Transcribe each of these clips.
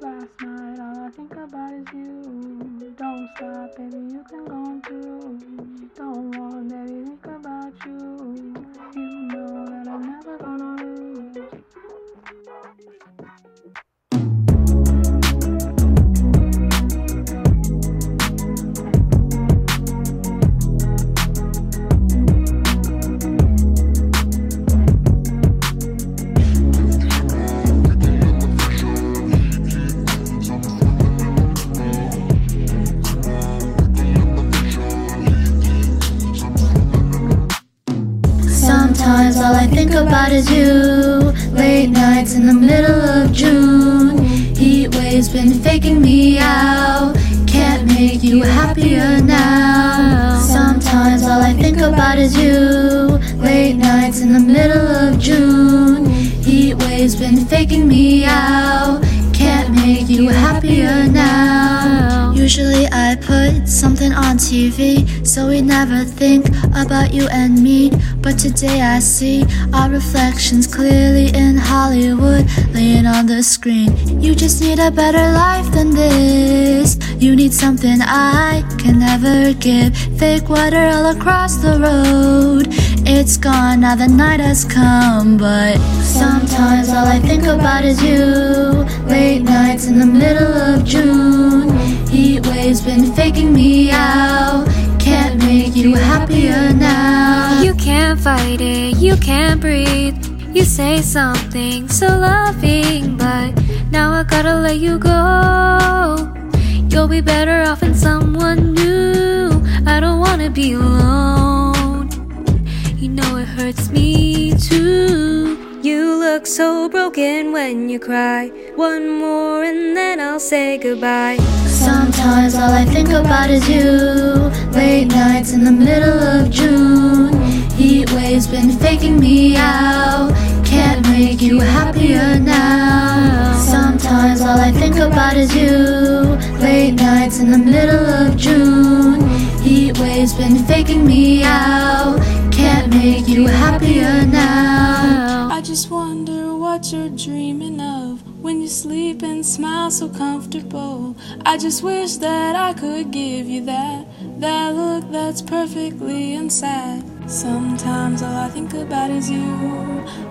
Last night, all I think about is you. Don't stop, baby, you can go on through. Don't want, baby, think about you. You know that I'm never gonna lose. About is you. Late nights in the middle of June. Heat waves been faking me out. Can't make you happier now. Sometimes all I think about is you. Late nights in the middle of June. Heat waves been faking me out. Can't make you happier now. Usually I put something on TV, so we never think about you and me. But today I see our reflections clearly in Hollywood, laying on the screen. You just need a better life than this. You need something I can never give. Fake water all across the road. It's gone now, the night has come, but sometimes all I think about is you. Late nights in the middle of June. Been faking me out. Can't make you happier now. You can't fight it, you can't breathe. You say something so loving, but now I gotta let you go. You'll be better off in someone new. I don't wanna be alone. You know it hurts me too. You look so broken when you cry. One more and then I'll say goodbye. Sometimes all I think about is you. Late nights in the middle of June. Heat waves been faking me out. Can't make you happier now. Sometimes all I think about is you. Late nights in the middle of June. Heat waves been faking me out. Can't make you happier now. I just wonder what you're dreaming of when you sleep and smile so comfortable. I just wish that I could give you that, that look that's perfectly inside. Sometimes all I think about is you.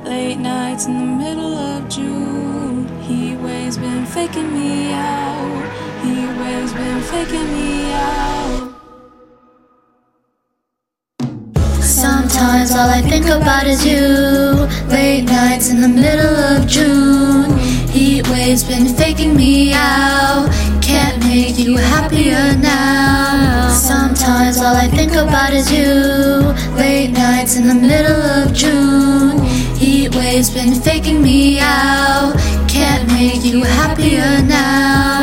Late nights in the middle of June. Heat waves been faking me out. Heat waves been faking me out. Sometimes all I think about is you. Late nights in the middle of June. Heat waves been faking me out. Can't make you happier now. Sometimes all I think about is you. Late nights in the middle of June. Heat waves been faking me out. Can't make you happier now.